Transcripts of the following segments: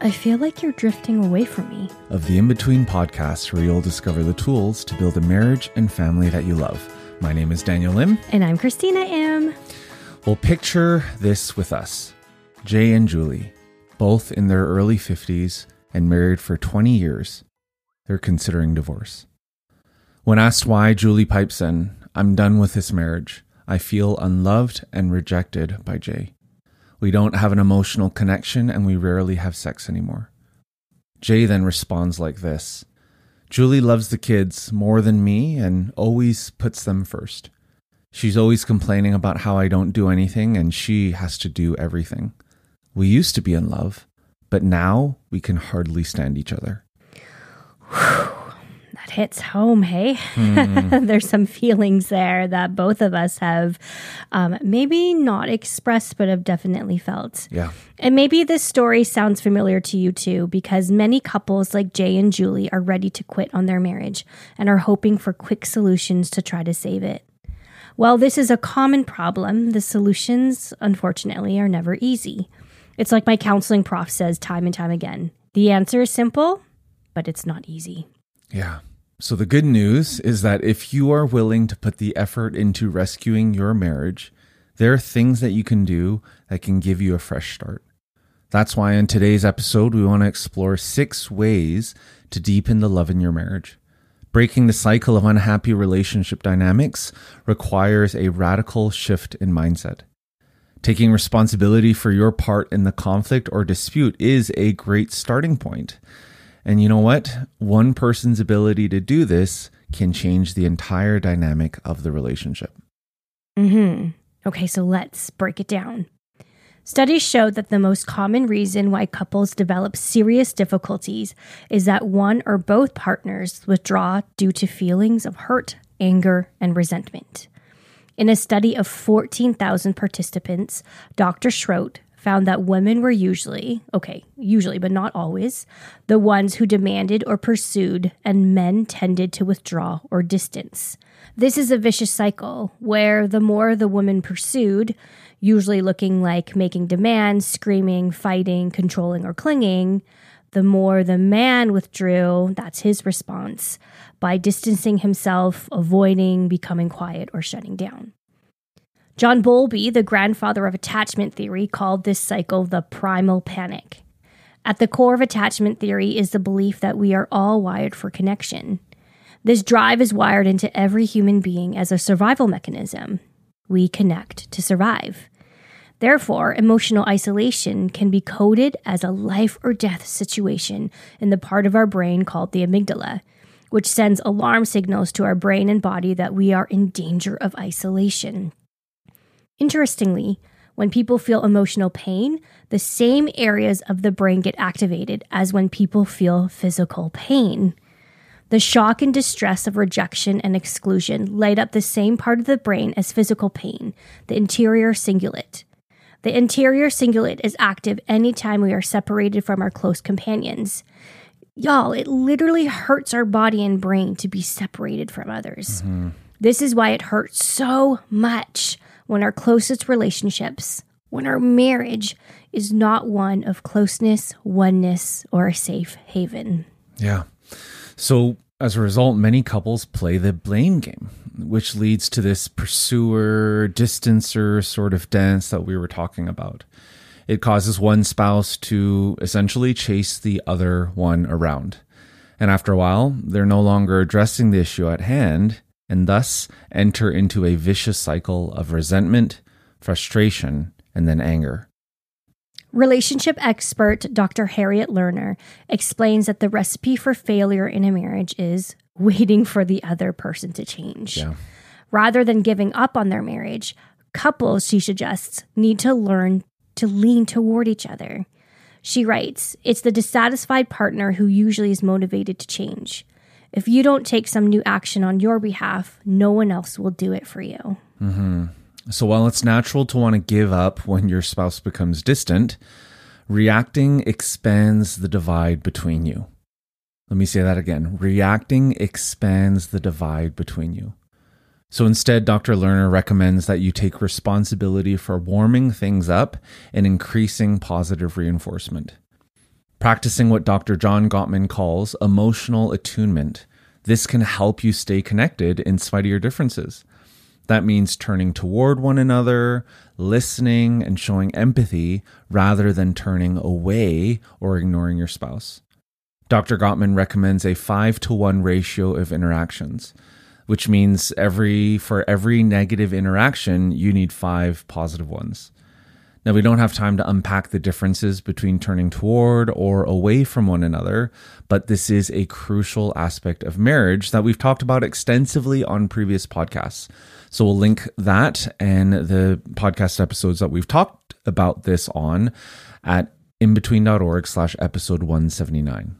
I feel like you're drifting away from me. of the In Between podcast, where you'll discover the tools to build a marriage and family that you love. My name is Daniel Lim. And I'm Christina M. Well, picture this with us Jay and Julie, both in their early 50s and married for 20 years. They're considering divorce. When asked why, Julie pipes in, I'm done with this marriage. I feel unloved and rejected by Jay. We don't have an emotional connection and we rarely have sex anymore. Jay then responds like this Julie loves the kids more than me and always puts them first. She's always complaining about how I don't do anything and she has to do everything. We used to be in love, but now we can hardly stand each other. Hits home, hey? There's some feelings there that both of us have um, maybe not expressed, but have definitely felt. Yeah. And maybe this story sounds familiar to you too, because many couples like Jay and Julie are ready to quit on their marriage and are hoping for quick solutions to try to save it. While this is a common problem, the solutions, unfortunately, are never easy. It's like my counseling prof says time and time again the answer is simple, but it's not easy. Yeah. So the good news is that if you are willing to put the effort into rescuing your marriage, there are things that you can do that can give you a fresh start. That's why in today's episode, we want to explore six ways to deepen the love in your marriage. Breaking the cycle of unhappy relationship dynamics requires a radical shift in mindset. Taking responsibility for your part in the conflict or dispute is a great starting point. And you know what? One person's ability to do this can change the entire dynamic of the relationship. hmm Okay, so let's break it down. Studies show that the most common reason why couples develop serious difficulties is that one or both partners withdraw due to feelings of hurt, anger, and resentment. In a study of 14,000 participants, Dr. Schrodt found that women were usually, okay, usually, but not always, the ones who demanded or pursued, and men tended to withdraw or distance. This is a vicious cycle where the more the woman pursued, usually looking like making demands, screaming, fighting, controlling, or clinging, the more the man withdrew, that's his response, by distancing himself, avoiding, becoming quiet, or shutting down. John Bowlby, the grandfather of attachment theory, called this cycle the primal panic. At the core of attachment theory is the belief that we are all wired for connection. This drive is wired into every human being as a survival mechanism. We connect to survive. Therefore, emotional isolation can be coded as a life or death situation in the part of our brain called the amygdala, which sends alarm signals to our brain and body that we are in danger of isolation. Interestingly, when people feel emotional pain, the same areas of the brain get activated as when people feel physical pain. The shock and distress of rejection and exclusion light up the same part of the brain as physical pain, the anterior cingulate. The anterior cingulate is active anytime we are separated from our close companions. Y'all, it literally hurts our body and brain to be separated from others. Mm-hmm. This is why it hurts so much when our closest relationships, when our marriage is not one of closeness, oneness, or a safe haven. Yeah. So as a result, many couples play the blame game, which leads to this pursuer, distancer sort of dance that we were talking about. It causes one spouse to essentially chase the other one around. And after a while, they're no longer addressing the issue at hand and thus enter into a vicious cycle of resentment, frustration, and then anger. Relationship expert Dr. Harriet Lerner explains that the recipe for failure in a marriage is waiting for the other person to change. Yeah. Rather than giving up on their marriage, couples, she suggests, need to learn to lean toward each other. She writes, It's the dissatisfied partner who usually is motivated to change. If you don't take some new action on your behalf, no one else will do it for you. Mm-hmm. So while it's natural to want to give up when your spouse becomes distant, reacting expands the divide between you. Let me say that again. Reacting expands the divide between you. So instead, Dr. Lerner recommends that you take responsibility for warming things up and increasing positive reinforcement. Practicing what Dr. John Gottman calls emotional attunement. This can help you stay connected in spite of your differences. That means turning toward one another, listening, and showing empathy rather than turning away or ignoring your spouse. Dr. Gottman recommends a 5 to 1 ratio of interactions, which means every for every negative interaction, you need 5 positive ones. Now, we don't have time to unpack the differences between turning toward or away from one another, but this is a crucial aspect of marriage that we've talked about extensively on previous podcasts. So we'll link that and the podcast episodes that we've talked about this on at inbetween.org slash episode 179.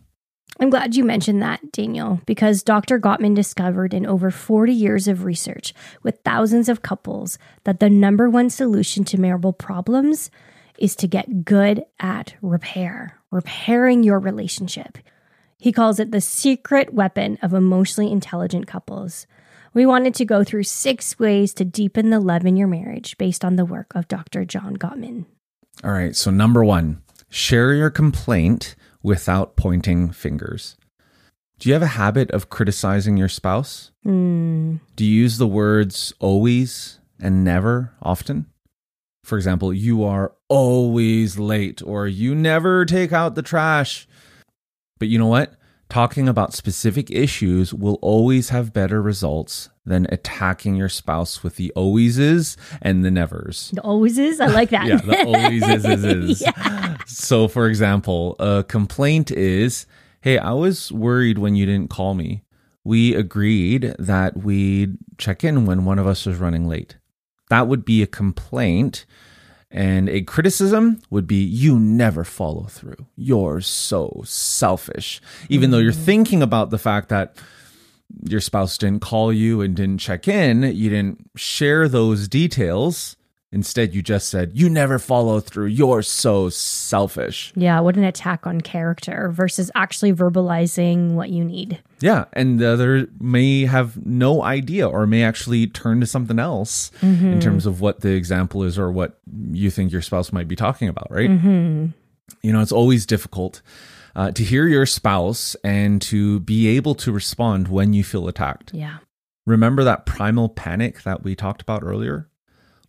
I'm glad you mentioned that, Daniel, because Dr. Gottman discovered in over 40 years of research with thousands of couples that the number one solution to marital problems is to get good at repair, repairing your relationship. He calls it the secret weapon of emotionally intelligent couples. We wanted to go through six ways to deepen the love in your marriage based on the work of Dr. John Gottman. All right. So, number one, share your complaint without pointing fingers. Do you have a habit of criticizing your spouse? Hmm. Do you use the words always and never often? For example, you are always late or you never take out the trash. But you know what? Talking about specific issues will always have better results than attacking your spouse with the alwayses and the nevers. The always is. I like that. Yeah, the always is is is. Yeah. So, for example, a complaint is, "Hey, I was worried when you didn't call me. We agreed that we'd check in when one of us was running late." That would be a complaint. And a criticism would be, you never follow through. You're so selfish. Even though you're mm. thinking about the fact that your spouse didn't call you and didn't check in, you didn't share those details. Instead, you just said, You never follow through. You're so selfish. Yeah, what an attack on character versus actually verbalizing what you need. Yeah. And the other may have no idea or may actually turn to something else in mm-hmm. terms of what the example is or what you think your spouse might be talking about, right? Mm-hmm. You know, it's always difficult uh, to hear your spouse and to be able to respond when you feel attacked. Yeah. Remember that primal panic that we talked about earlier?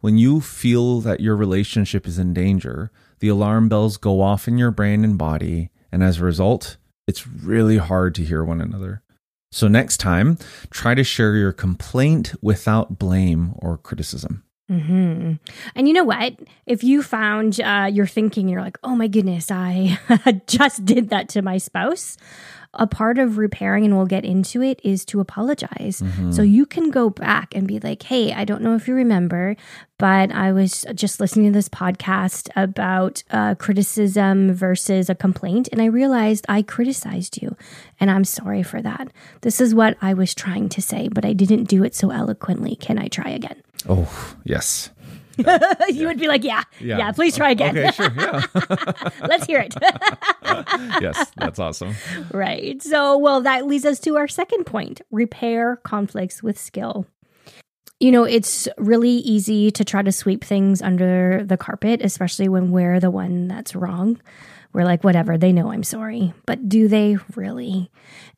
When you feel that your relationship is in danger, the alarm bells go off in your brain and body, and as a result, it's really hard to hear one another. So, next time, try to share your complaint without blame or criticism. Hmm And you know what? If you found uh, you're thinking, you're like, oh my goodness, I just did that to my spouse. A part of repairing, and we'll get into it, is to apologize. So you can go back and be like, hey, I don't know if you remember, but I was just listening to this podcast about uh, criticism versus a complaint, and I realized I criticized you, and I'm sorry for that. This is what I was trying to say, but I didn't do it so eloquently. Can I try again? Oh, yes. you would be like, yeah, yeah, please try again. Okay, sure. Yeah. Let's hear it. Uh, yes, that's awesome. right. So, well, that leads us to our second point repair conflicts with skill. You know, it's really easy to try to sweep things under the carpet, especially when we're the one that's wrong. We're like, whatever, they know I'm sorry. But do they really?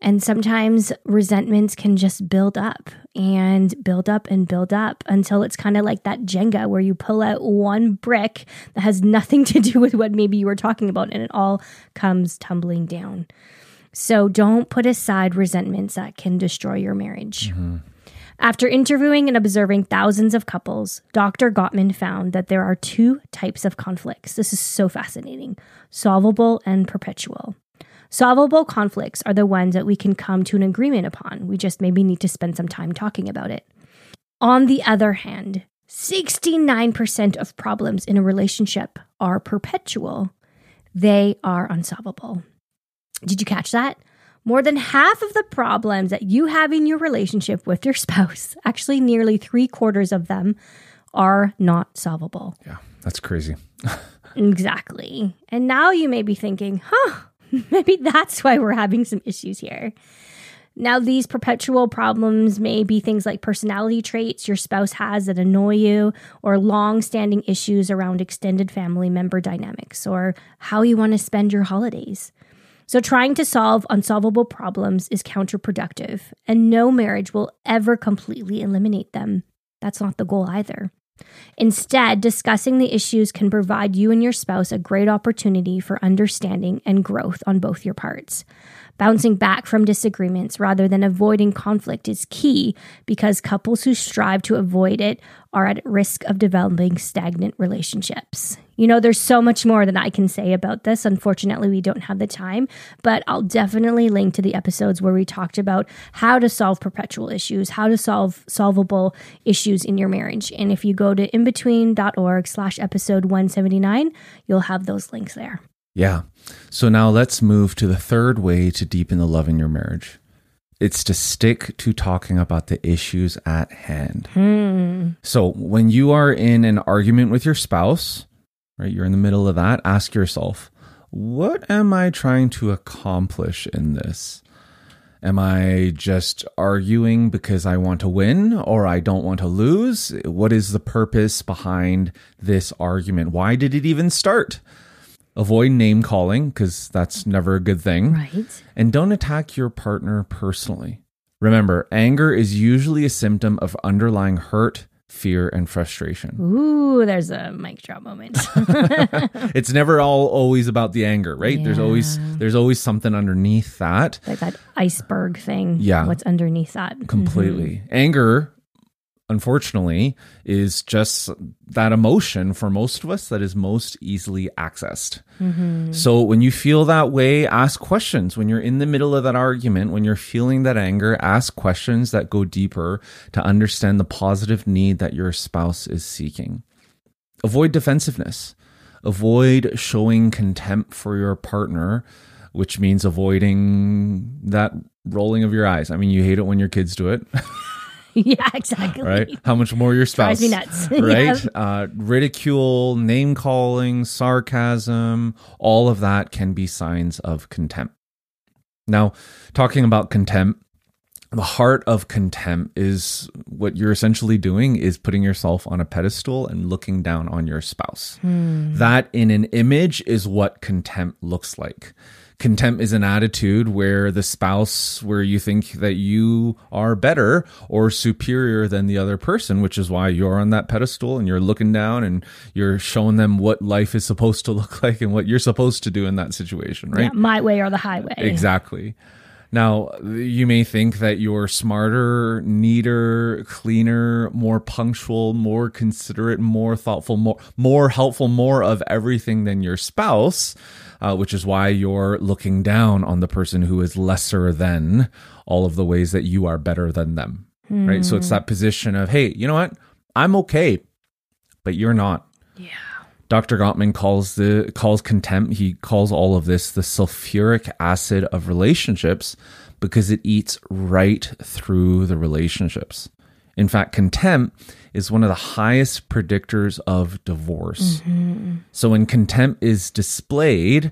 And sometimes resentments can just build up and build up and build up until it's kind of like that Jenga where you pull out one brick that has nothing to do with what maybe you were talking about and it all comes tumbling down. So don't put aside resentments that can destroy your marriage. Mm-hmm. After interviewing and observing thousands of couples, Dr. Gottman found that there are two types of conflicts. This is so fascinating solvable and perpetual. Solvable conflicts are the ones that we can come to an agreement upon. We just maybe need to spend some time talking about it. On the other hand, 69% of problems in a relationship are perpetual, they are unsolvable. Did you catch that? More than half of the problems that you have in your relationship with your spouse, actually, nearly three quarters of them, are not solvable. Yeah, that's crazy. Exactly. And now you may be thinking, huh, maybe that's why we're having some issues here. Now, these perpetual problems may be things like personality traits your spouse has that annoy you, or long standing issues around extended family member dynamics, or how you want to spend your holidays. So, trying to solve unsolvable problems is counterproductive, and no marriage will ever completely eliminate them. That's not the goal either. Instead, discussing the issues can provide you and your spouse a great opportunity for understanding and growth on both your parts. Bouncing back from disagreements rather than avoiding conflict is key because couples who strive to avoid it are at risk of developing stagnant relationships. You know, there's so much more that I can say about this. Unfortunately, we don't have the time, but I'll definitely link to the episodes where we talked about how to solve perpetual issues, how to solve solvable issues in your marriage. And if you go to inbetween.org slash episode 179, you'll have those links there. Yeah. So now let's move to the third way to deepen the love in your marriage. It's to stick to talking about the issues at hand. Hmm. So when you are in an argument with your spouse, right, you're in the middle of that, ask yourself, what am I trying to accomplish in this? Am I just arguing because I want to win or I don't want to lose? What is the purpose behind this argument? Why did it even start? Avoid name calling because that's never a good thing. Right. And don't attack your partner personally. Remember, anger is usually a symptom of underlying hurt, fear, and frustration. Ooh, there's a mic drop moment. It's never all always about the anger, right? There's always there's always something underneath that. like that iceberg thing. Yeah. What's underneath that? Completely. Mm-hmm. Anger unfortunately is just that emotion for most of us that is most easily accessed. Mm-hmm. So when you feel that way, ask questions. When you're in the middle of that argument, when you're feeling that anger, ask questions that go deeper to understand the positive need that your spouse is seeking. Avoid defensiveness. Avoid showing contempt for your partner, which means avoiding that rolling of your eyes. I mean, you hate it when your kids do it, yeah, exactly. right? How much more your spouse? Drives me nuts. right? Yep. Uh, ridicule, name calling, sarcasm, all of that can be signs of contempt. Now, talking about contempt, the heart of contempt is what you're essentially doing is putting yourself on a pedestal and looking down on your spouse. That in an image is what contempt looks like. Contempt is an attitude where the spouse, where you think that you are better or superior than the other person, which is why you're on that pedestal and you're looking down and you're showing them what life is supposed to look like and what you're supposed to do in that situation, right? Yeah, my way or the highway. Exactly. Now, you may think that you're smarter, neater, cleaner, more punctual, more considerate, more thoughtful, more more helpful, more of everything than your spouse, uh, which is why you're looking down on the person who is lesser than all of the ways that you are better than them. Right? So it's that position of, "Hey, you know what? I'm okay, but you're not." Yeah. Dr. Gottman calls the calls contempt. He calls all of this the sulfuric acid of relationships because it eats right through the relationships. In fact, contempt is one of the highest predictors of divorce. So when contempt is displayed,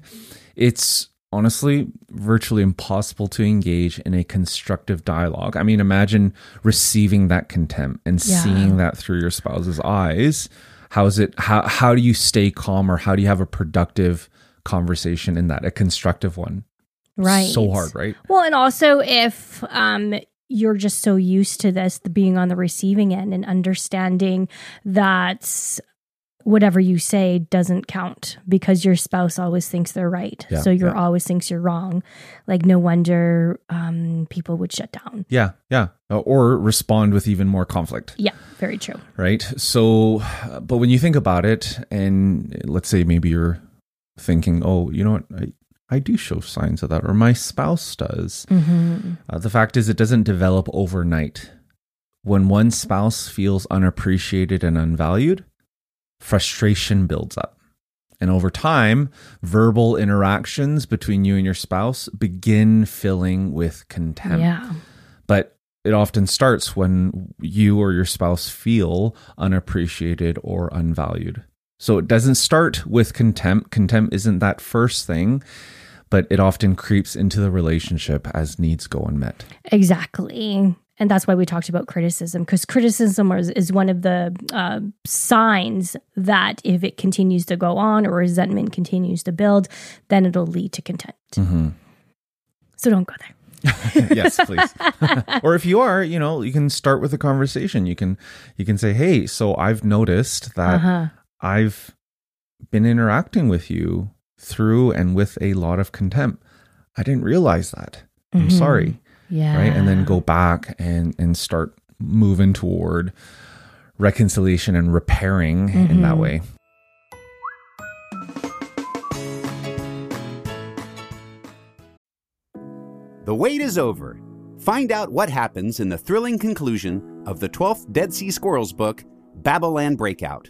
it's honestly virtually impossible to engage in a constructive dialogue. I mean, imagine receiving that contempt and Yeah. seeing that through your spouse's eyes. How is it how how do you stay calm or how do you have a productive conversation in that, a constructive one? Right. So hard, right? Well, and also if um you're just so used to this, the being on the receiving end and understanding that whatever you say doesn't count because your spouse always thinks they're right. Yeah, so you're yeah. always thinks you're wrong. Like no wonder um people would shut down. Yeah, yeah. Uh, Or respond with even more conflict. Yeah, very true. right? So, but when you think about it, and let's say maybe you're thinking, oh, you know what, I, I do show signs of that, or my spouse does. Mhm. Uh, the fact is, it doesn't develop overnight. When one spouse feels unappreciated and unvalued, frustration builds up. And over time, verbal interactions between you and your spouse begin filling with contempt. Yeah. But it often starts when you or your spouse feel unappreciated or unvalued. So it doesn't start with contempt. Contempt isn't that first thing, but it often creeps into the relationship as needs go unmet. Exactly. And that's why we talked about criticism, because criticism is, is one of the uh, signs that if it continues to go on or resentment continues to build, then it'll lead to contempt. So don't go there. yes, please. or if you are, you know, you can start with a conversation. You can you can say, "Hey, so I've noticed that Uh-huh. I've been interacting with you through and with a lot of contempt. I didn't realize that. I'm Mhm. sorry." Yeah. Right? And then go back and and start moving toward reconciliation and repairing in that Mhm. way. The wait is over. Find out what happens in the thrilling conclusion of the 12th Dead Sea Squirrels book, Babylon Breakout.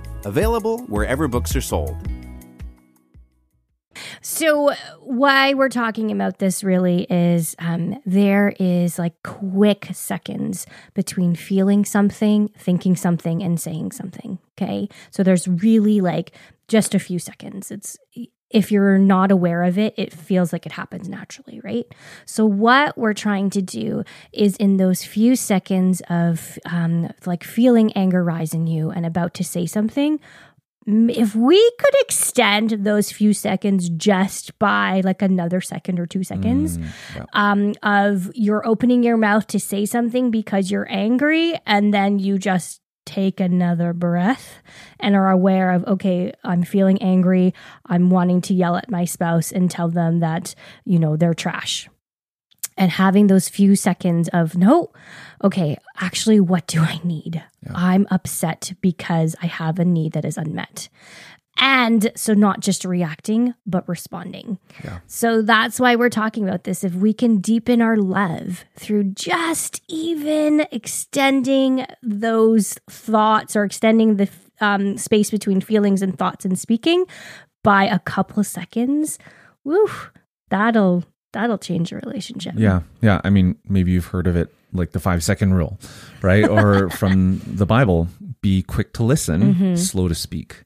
available wherever books are sold. So, why we're talking about this really is um, there is like quick seconds between feeling something, thinking something, and saying something. Okay. So, there's really like just a few seconds. It's if you're not aware of it, it feels like it happens naturally, right? So, what we're trying to do is in those few seconds of um, like feeling anger rise in you and about to say something, if we could extend those few seconds just by like another second or two seconds Mm, yeah. um, of you're opening your mouth to say something because you're angry and then you just take another breath and are aware of okay i'm feeling angry. I'm wanting to yell at my spouse and tell them that you know they're trash. And having those few seconds of no okay actually what do i need? Yeah. i'm upset because i have a need that is unmet and so not just reacting but responding Yeah. so that's why we're talking about this if we can deepen our love through just even extending those thoughts or extending the um, space between feelings and thoughts and speaking by a couple of seconds woo that'll that'll change a relationship Yeah. Yeah. I mean, maybe you've heard of it like the five second rule, right? or from the Bible be quick to listen, Mm-hmm. slow to speak,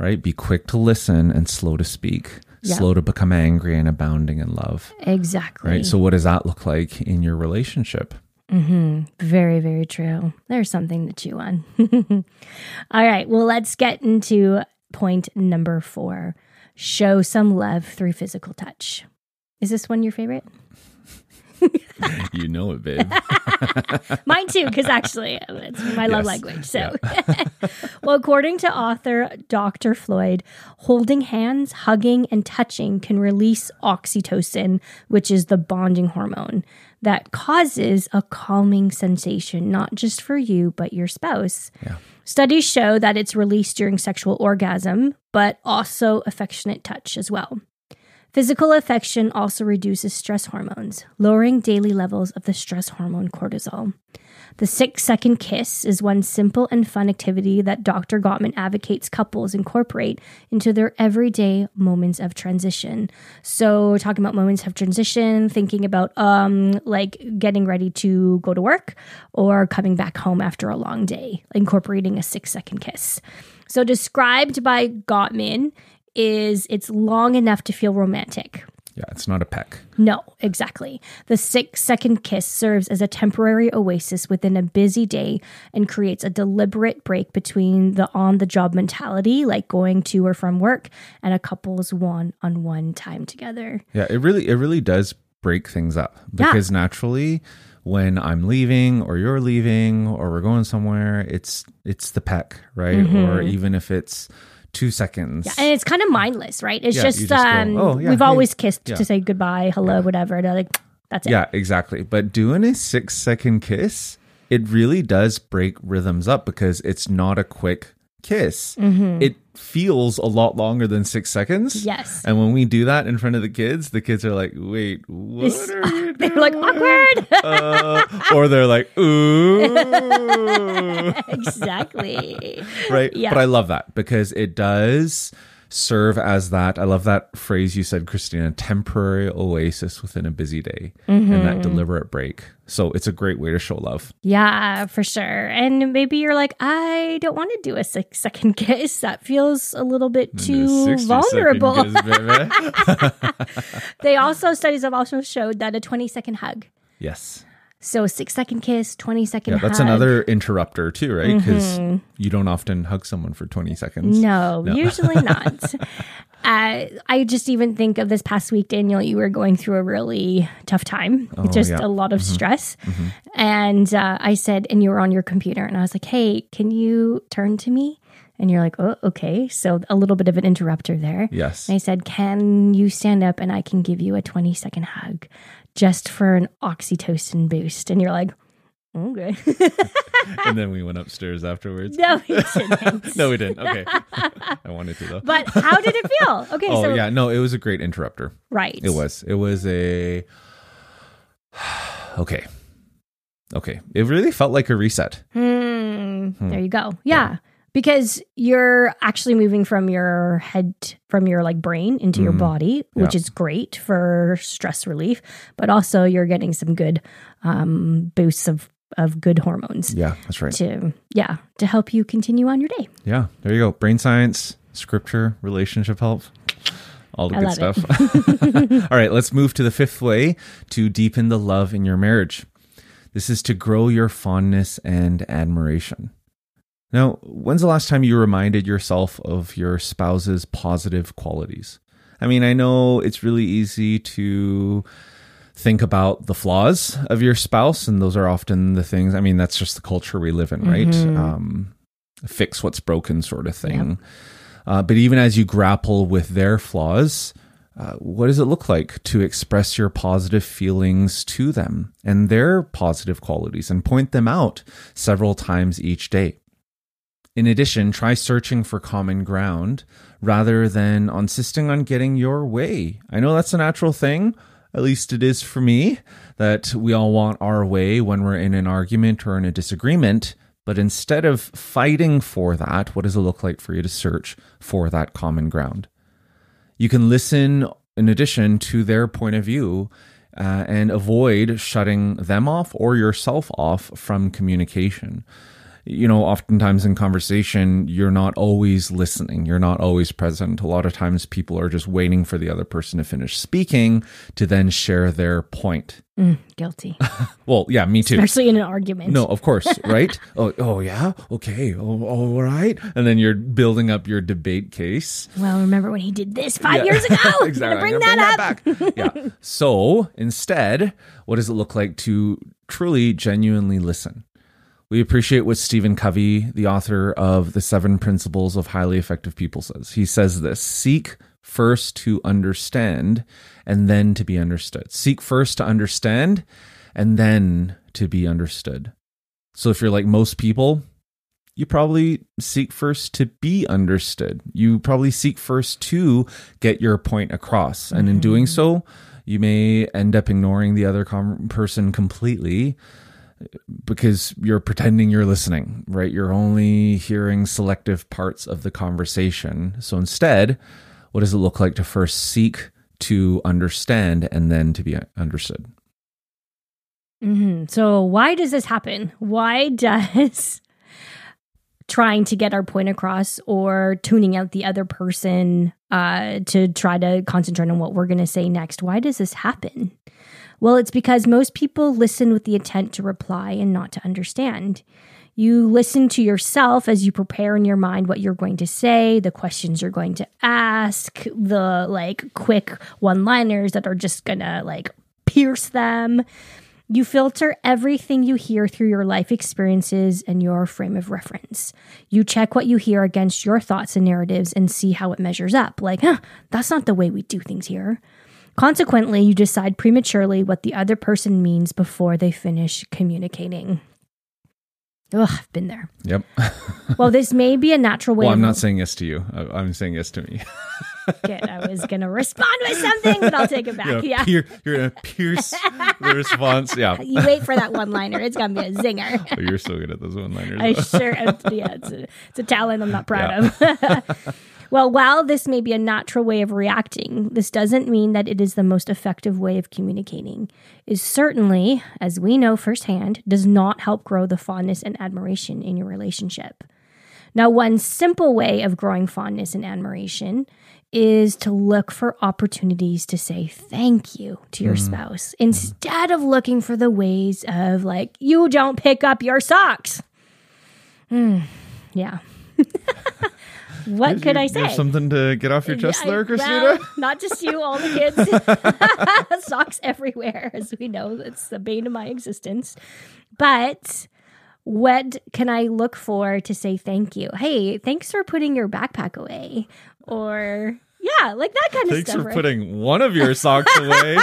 right? Be quick to listen and slow to speak, Yeah. slow to become angry and abounding in love, exactly right? So, what does that look like in your relationship? hmm Very, very true. There's something to chew on. All right. Well, let's get into point number four show some love through physical touch. Is this one your favorite? You know it, babe. Mine too, because actually um, it's my love language. So, well, according to author Dr. Floyd, holding hands, hugging, and touching can release oxytocin, which is the bonding hormone that causes a calming sensation, not just for you, but your spouse. Yeah. Studies show that it's released during sexual orgasm, but also affectionate touch as well. Physical affection also reduces stress hormones, lowering daily levels of the stress hormone cortisol. The six second kiss is one simple and fun activity that Dr. Gottman advocates couples incorporate into their everyday moments of transition. So, talking about moments of transition, thinking about um, like getting ready to go to work or coming back home after a long day, incorporating a six second kiss. So, described by Gottman, is it's long enough to feel romantic. Yeah, it's not a peck. No, exactly. The six second kiss serves as a temporary oasis within a busy day and creates a deliberate break between the on the job mentality, like going to or from work, and a couple's one on one time together. Yeah, it really it really does break things up Yeah. because naturally when I'm leaving or you're leaving or we're going somewhere, it's it's the peck, right? Mm-hmm. Or even if it's two seconds. Yeah, and it's kind of mindless, right? It's Yeah, just, just go, um, "Oh, yeah, we've hey." always kissed to say goodbye, hello, whatever. And like, that's it. Yeah, exactly. But doing a six second kiss, it really does break rhythms up because it's not a quick kiss. It feels a lot longer than six seconds. Yes. And when we do that in front of the kids, the kids are like, wait, what This- are you They're like, awkward. Uh, or they're like, ooh. exactly. right? Yeah. But I love that because it does serve as that. I love that phrase you said, Christina, temporary oasis within a busy day and Mm-hmm. that deliberate break. So it's a great way to show love. Yeah, for sure. And maybe you're like, I don't want to do a six second kiss. That feels a little bit too vulnerable. kiss, they also, studies have also showed that a 20 second hug. yes. So six second kiss, 20 second Yeah, hug. that's another interrupter too, right? Because you don't often hug someone for 20 seconds. No, usually not. Uh, I just even think of this past week, Daniel, you were going through a really tough time, just yeah. a lot of stress. And uh, I said, and you were on your computer, and I was like, hey, can you turn to me? And you're like, oh, okay. So a little bit of an interrupter there. Yes. And I said, can you stand up and I can give you a 20 second hug just for an oxytocin boost? And you're like, okay. and then we went upstairs afterwards. no, you didn't. No, we didn't. Okay. I wanted to though. But how did it feel? Okay, oh, so yeah. No, it was a great interrupter. right. It was. It was a. Okay. Okay. It really felt like a reset. Hmm. There you go. Yeah. Because you're actually moving from your head, from your like brain into your body, which Mm-hmm. Yeah. is great for stress relief. But also, you're getting some good um, boosts of of good hormones Yeah, that's right. to yeah to help you continue on your day. Yeah, there you go. Brain science, scripture, relationship help, all the I good stuff. all right, let's move to the fifth way to deepen the love in your marriage. This is to grow your fondness and admiration. Now, when's the last time you reminded yourself of your spouse's positive qualities? I mean, I know it's really easy to think about the flaws of your spouse, and those are often the things. I mean, that's just the culture we live in, right? Um, fix what's broken, sort of thing. Uh, but even as you grapple with their flaws, uh, what does it look like to express your positive feelings to them and their positive qualities and point them out several times each day? In addition, try searching for common ground rather than insisting on getting your way. I know that's a natural thing, at least it is for me, that we all want our way when we're in an argument or in a disagreement. But instead of fighting for that, what does it look like for you to search for that common ground? You can listen in addition to their point of view uh, and avoid shutting them off or yourself off from communication. You know, oftentimes in conversation, you're not always listening. You're not always present. A lot of times people are just waiting for the other person to finish speaking to then share their point. Mm, guilty, Well, yeah, me too. especially in an argument. No, of course, right? oh, oh yeah, okay, oh, all right. And then you're building up your debate case. Well, remember when he did this five Yeah. years ago? Exactly. bring that up. bring that back. yeah. So instead, what does it look like to truly, genuinely listen? We appreciate what Stephen Covey, the author of The Seven Principles of Highly Effective People, says. He says this seek first to understand and then to be understood. Seek first to understand and then to be understood. So if you're like most people, you probably seek first to be understood. You probably seek first to get your point across. And in doing mm-hmm. so, you may end up ignoring the other com- person completely because you're pretending you're listening, right? You're only hearing selective parts of the conversation. So instead, what does it look like to first seek to understand and then to be understood? hmm So, why does this happen? Why does trying to get our point across or tuning out the other person uh, to try to concentrate on what we're going to say next, why does this happen? Well, it's because most people listen with the intent to reply and not to understand. You listen to yourself as you prepare in your mind what you're going to say, the questions you're going to ask, the like quick one liners that are just to like pierce them. You filter everything you hear through your life experiences and your frame of reference. You check what you hear against your thoughts and narratives and see how it measures up. Like, huh, that's not the way we do things here. Consequently, you decide prematurely what the other person means before they finish communicating. Ugh, I've been there. Yep. Well, this may be a natural way. well, I'm not saying yes to you. I'm saying yes to me. Good. I was going to respond with something, but I'll take it back. You're Yeah. pier- you're gonna pierce the response. Yeah. You wait for that one liner. It's going to be a zinger. Oh, you're so good at those one-liners. I sure, am. yeah, it's a, it's a talent I'm not proud of. Well, while this may be a natural way of reacting, this doesn't mean that it is the most effective way of communicating. Is certainly, as we know firsthand, does not help grow the fondness and admiration in your relationship. Now, one simple way of growing fondness and admiration is to look for opportunities to say thank you to your spouse instead of looking for the ways of like, you don't pick up your socks. Hmm. yeah. what could I You say? something to get off your chest I- there, Christina? well, not just you, all the kids. Socks everywhere, as we know. It's the bane of my existence. But what can I look for to say thank you? Hey, thanks for putting your backpack away. Or, yeah, like that kind of Thanks stuff. Thanks for right? putting one of your socks away.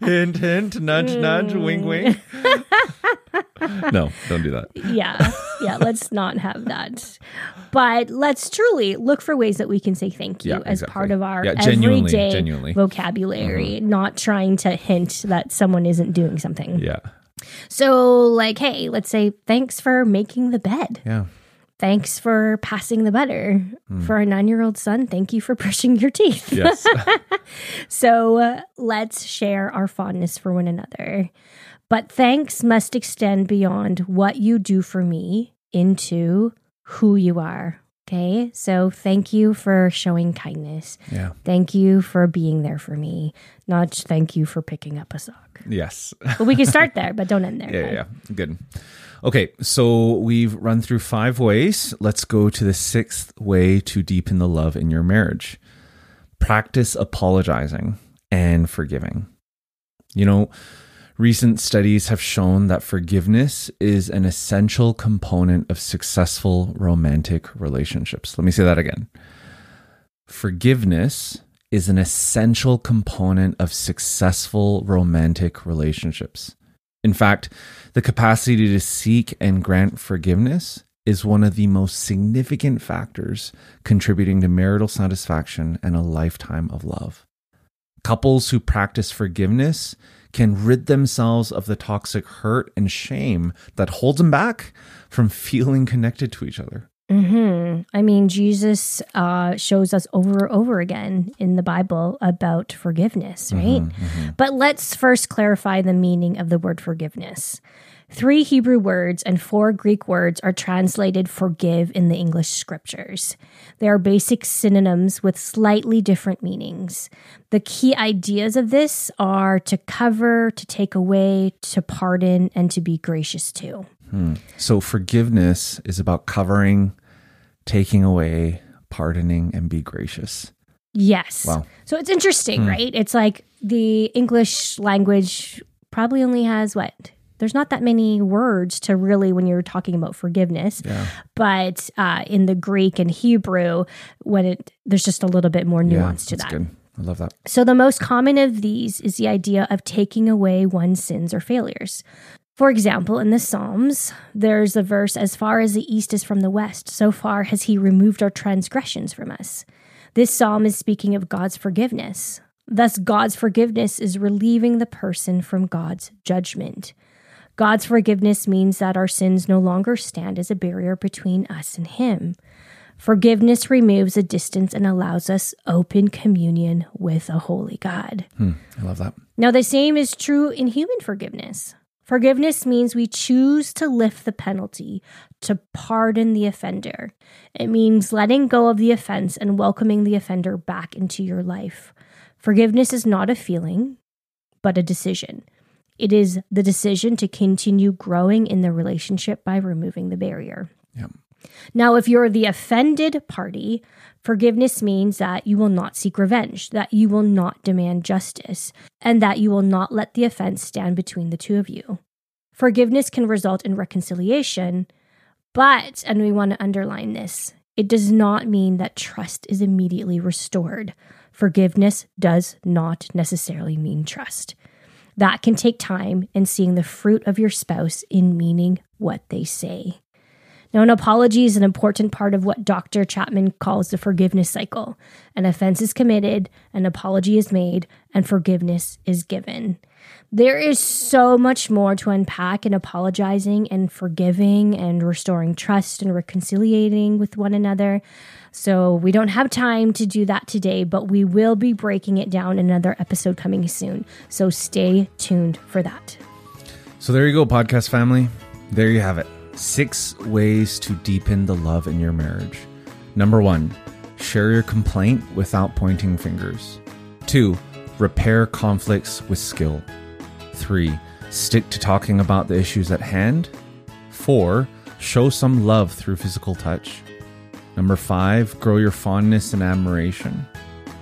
hint, hint, nudge, nudge, wink, wink. no, don't do that. yeah yeah let's not have that but let's truly look for ways that we can say thank you Yeah, as exactly. part of our Yeah, genuinely, everyday genuinely. Mm-hmm. vocabulary not trying to hint that someone isn't doing something Yeah. so like hey let's say thanks for making the bed Yeah. thanks for passing the butter for our nine-year-old son thank you for brushing your teeth Yes. so uh, let's share our fondness for one another. But thanks must extend beyond what you do for me into who you are. Okay. So thank you for showing kindness. yeah. Thank you for being there for me. Not thank you for picking up a sock. Yes. But we can start there, but don't end there. Yeah, yeah. Good. Okay, so we've run through five ways. Let's go to the sixth way to deepen the love in your marriage. Practice apologizing and forgiving. You know, recent studies have shown that forgiveness is an essential component of successful romantic relationships. Let me say that again. Forgiveness is an essential component of successful romantic relationships. In fact, the capacity to seek and grant forgiveness is one of the most significant factors contributing to marital satisfaction and a lifetime of love. Couples who practice forgiveness can rid themselves of the toxic hurt and shame that holds them back from feeling connected to each other. hmm I mean, Jesus uh, shows us over and over again in the Bible about forgiveness, right? But let's first clarify the meaning of the word forgiveness. Three Hebrew words and four Greek words are translated forgive in the English scriptures. They are basic synonyms with slightly different meanings. The key ideas of this are to cover, to take away, to pardon, and to be gracious to. Hmm. So, forgiveness is about covering, taking away, pardoning, and be gracious. Yes. Wow. So it's interesting, hmm. right? It's like the English language probably only has what? There's not that many words to really when you're talking about forgiveness. Yeah. But uh, in the Greek and Hebrew, when it there's just a little bit more nuance to that's that. good. I love that. So the most common of these is the idea of taking away one's sins or failures. For example, in the Psalms, there's a verse as far as the east is from the west, so far has he removed our transgressions from us. This psalm is speaking of God's forgiveness. Thus, God's forgiveness is relieving the person from God's judgment. God's forgiveness means that our sins no longer stand as a barrier between us and Him. Forgiveness removes a distance and allows us open communion with a holy God. Hmm, I love that. Now, the same is true in human forgiveness. Forgiveness means we choose to lift the penalty, to pardon the offender. It means letting go of the offense and welcoming the offender back into your life. Forgiveness is not a feeling, but a decision. It is the decision to continue growing in the relationship by removing the barrier. Yeah. Now, if you're the offended party, forgiveness means that you will not seek revenge, that you will not demand justice, and that you will not let the offense stand between the two of you. Forgiveness can result in reconciliation, but, and we want to underline this, it does not mean that trust is immediately restored. Forgiveness does not necessarily mean trust. That can take time and seeing the fruit of your spouse in meaning what they say. Now, an apology is an important part of what Dr. Chapman calls the forgiveness cycle. An offense is committed, an apology is made, and forgiveness is given. There is so much more to unpack in apologizing and forgiving and restoring trust and reconciliating with one another. So, we don't have time to do that today, but we will be breaking it down in another episode coming soon. So, stay tuned for that. So, there you go, podcast family. There you have it. Six ways to deepen the love in your marriage. Number one, share your complaint without pointing fingers. Two, repair conflicts with skill. Three, stick to talking about the issues at hand. Four, show some love through physical touch. Number five, grow your fondness and admiration.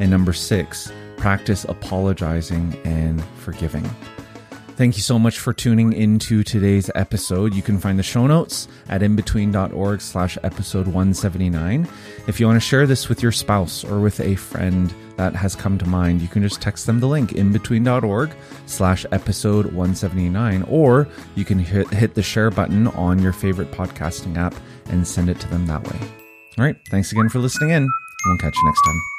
And number six, practice apologizing and forgiving. Thank you so much for tuning into today's episode. You can find the show notes at inbetween.org slash episode 179. If you want to share this with your spouse or with a friend that has come to mind, you can just text them the link inbetween.org slash episode 179, or you can hit, hit the share button on your favorite podcasting app and send it to them that way. All right. Thanks again for listening in. We'll catch you next time.